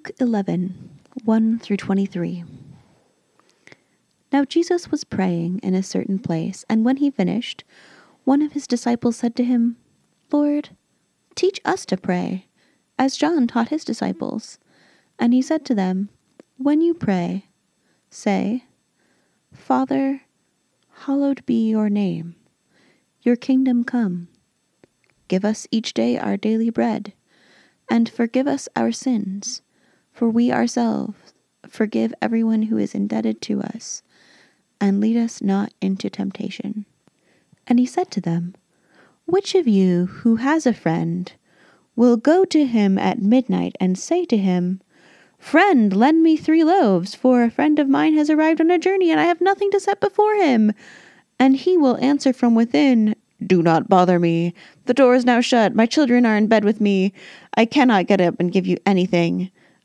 Luke 11 1 through 23. Now Jesus was praying in a certain place, and when he finished, one of his disciples said to him, Lord, teach us to pray, as John taught his disciples. And he said to them, When you pray, say, Father, hallowed be your name, your kingdom come. Give us each day our daily bread, and forgive us our sins for we ourselves forgive everyone who is indebted to us, and lead us not into temptation. And he said to them, Which of you who has a friend will go to him at midnight and say to him, Friend, lend me three loaves, for a friend of mine has arrived on a journey, and I have nothing to set before him? And he will answer from within, Do not bother me. The door is now shut. My children are in bed with me. I cannot get up and give you anything.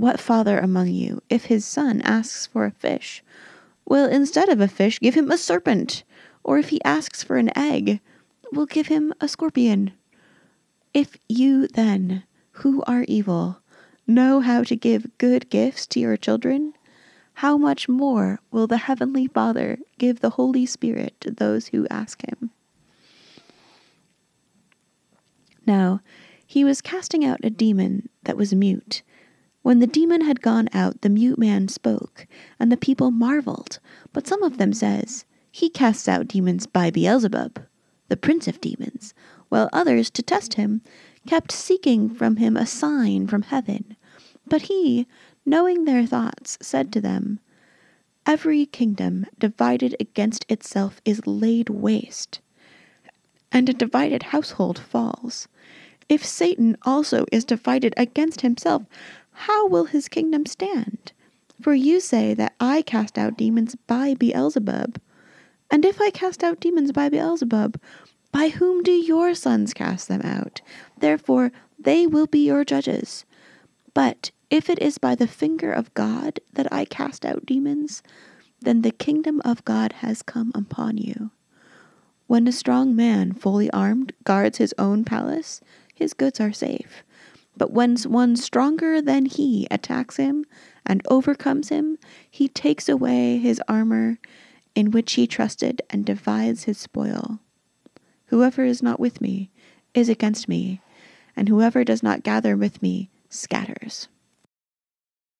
What father among you, if his son asks for a fish, will instead of a fish give him a serpent? Or if he asks for an egg, will give him a scorpion? If you then, who are evil, know how to give good gifts to your children, how much more will the Heavenly Father give the Holy Spirit to those who ask Him? Now, he was casting out a demon that was mute when the demon had gone out, the mute man spoke, and the people marveled. But some of them says, He casts out demons by Beelzebul, the prince of demons, while others, to test him, kept seeking from him a sign from heaven. But he, knowing their thoughts, said to them, Every kingdom divided against itself is laid waste, and a divided household falls. If Satan also is divided against himself, how will his kingdom stand? For you say that I cast out demons by Beelzebul. And if I cast out demons by Beelzebul, by whom do your sons cast them out? Therefore they will be your judges. But if it is by the finger of God that I cast out demons, then the kingdom of God has come upon you. When a strong man, fully armed, guards his own palace, his goods are safe. But when one stronger than he attacks him and overcomes him, he takes away his armor in which he trusted and divides his spoil. Whoever is not with me is against me, and whoever does not gather with me scatters.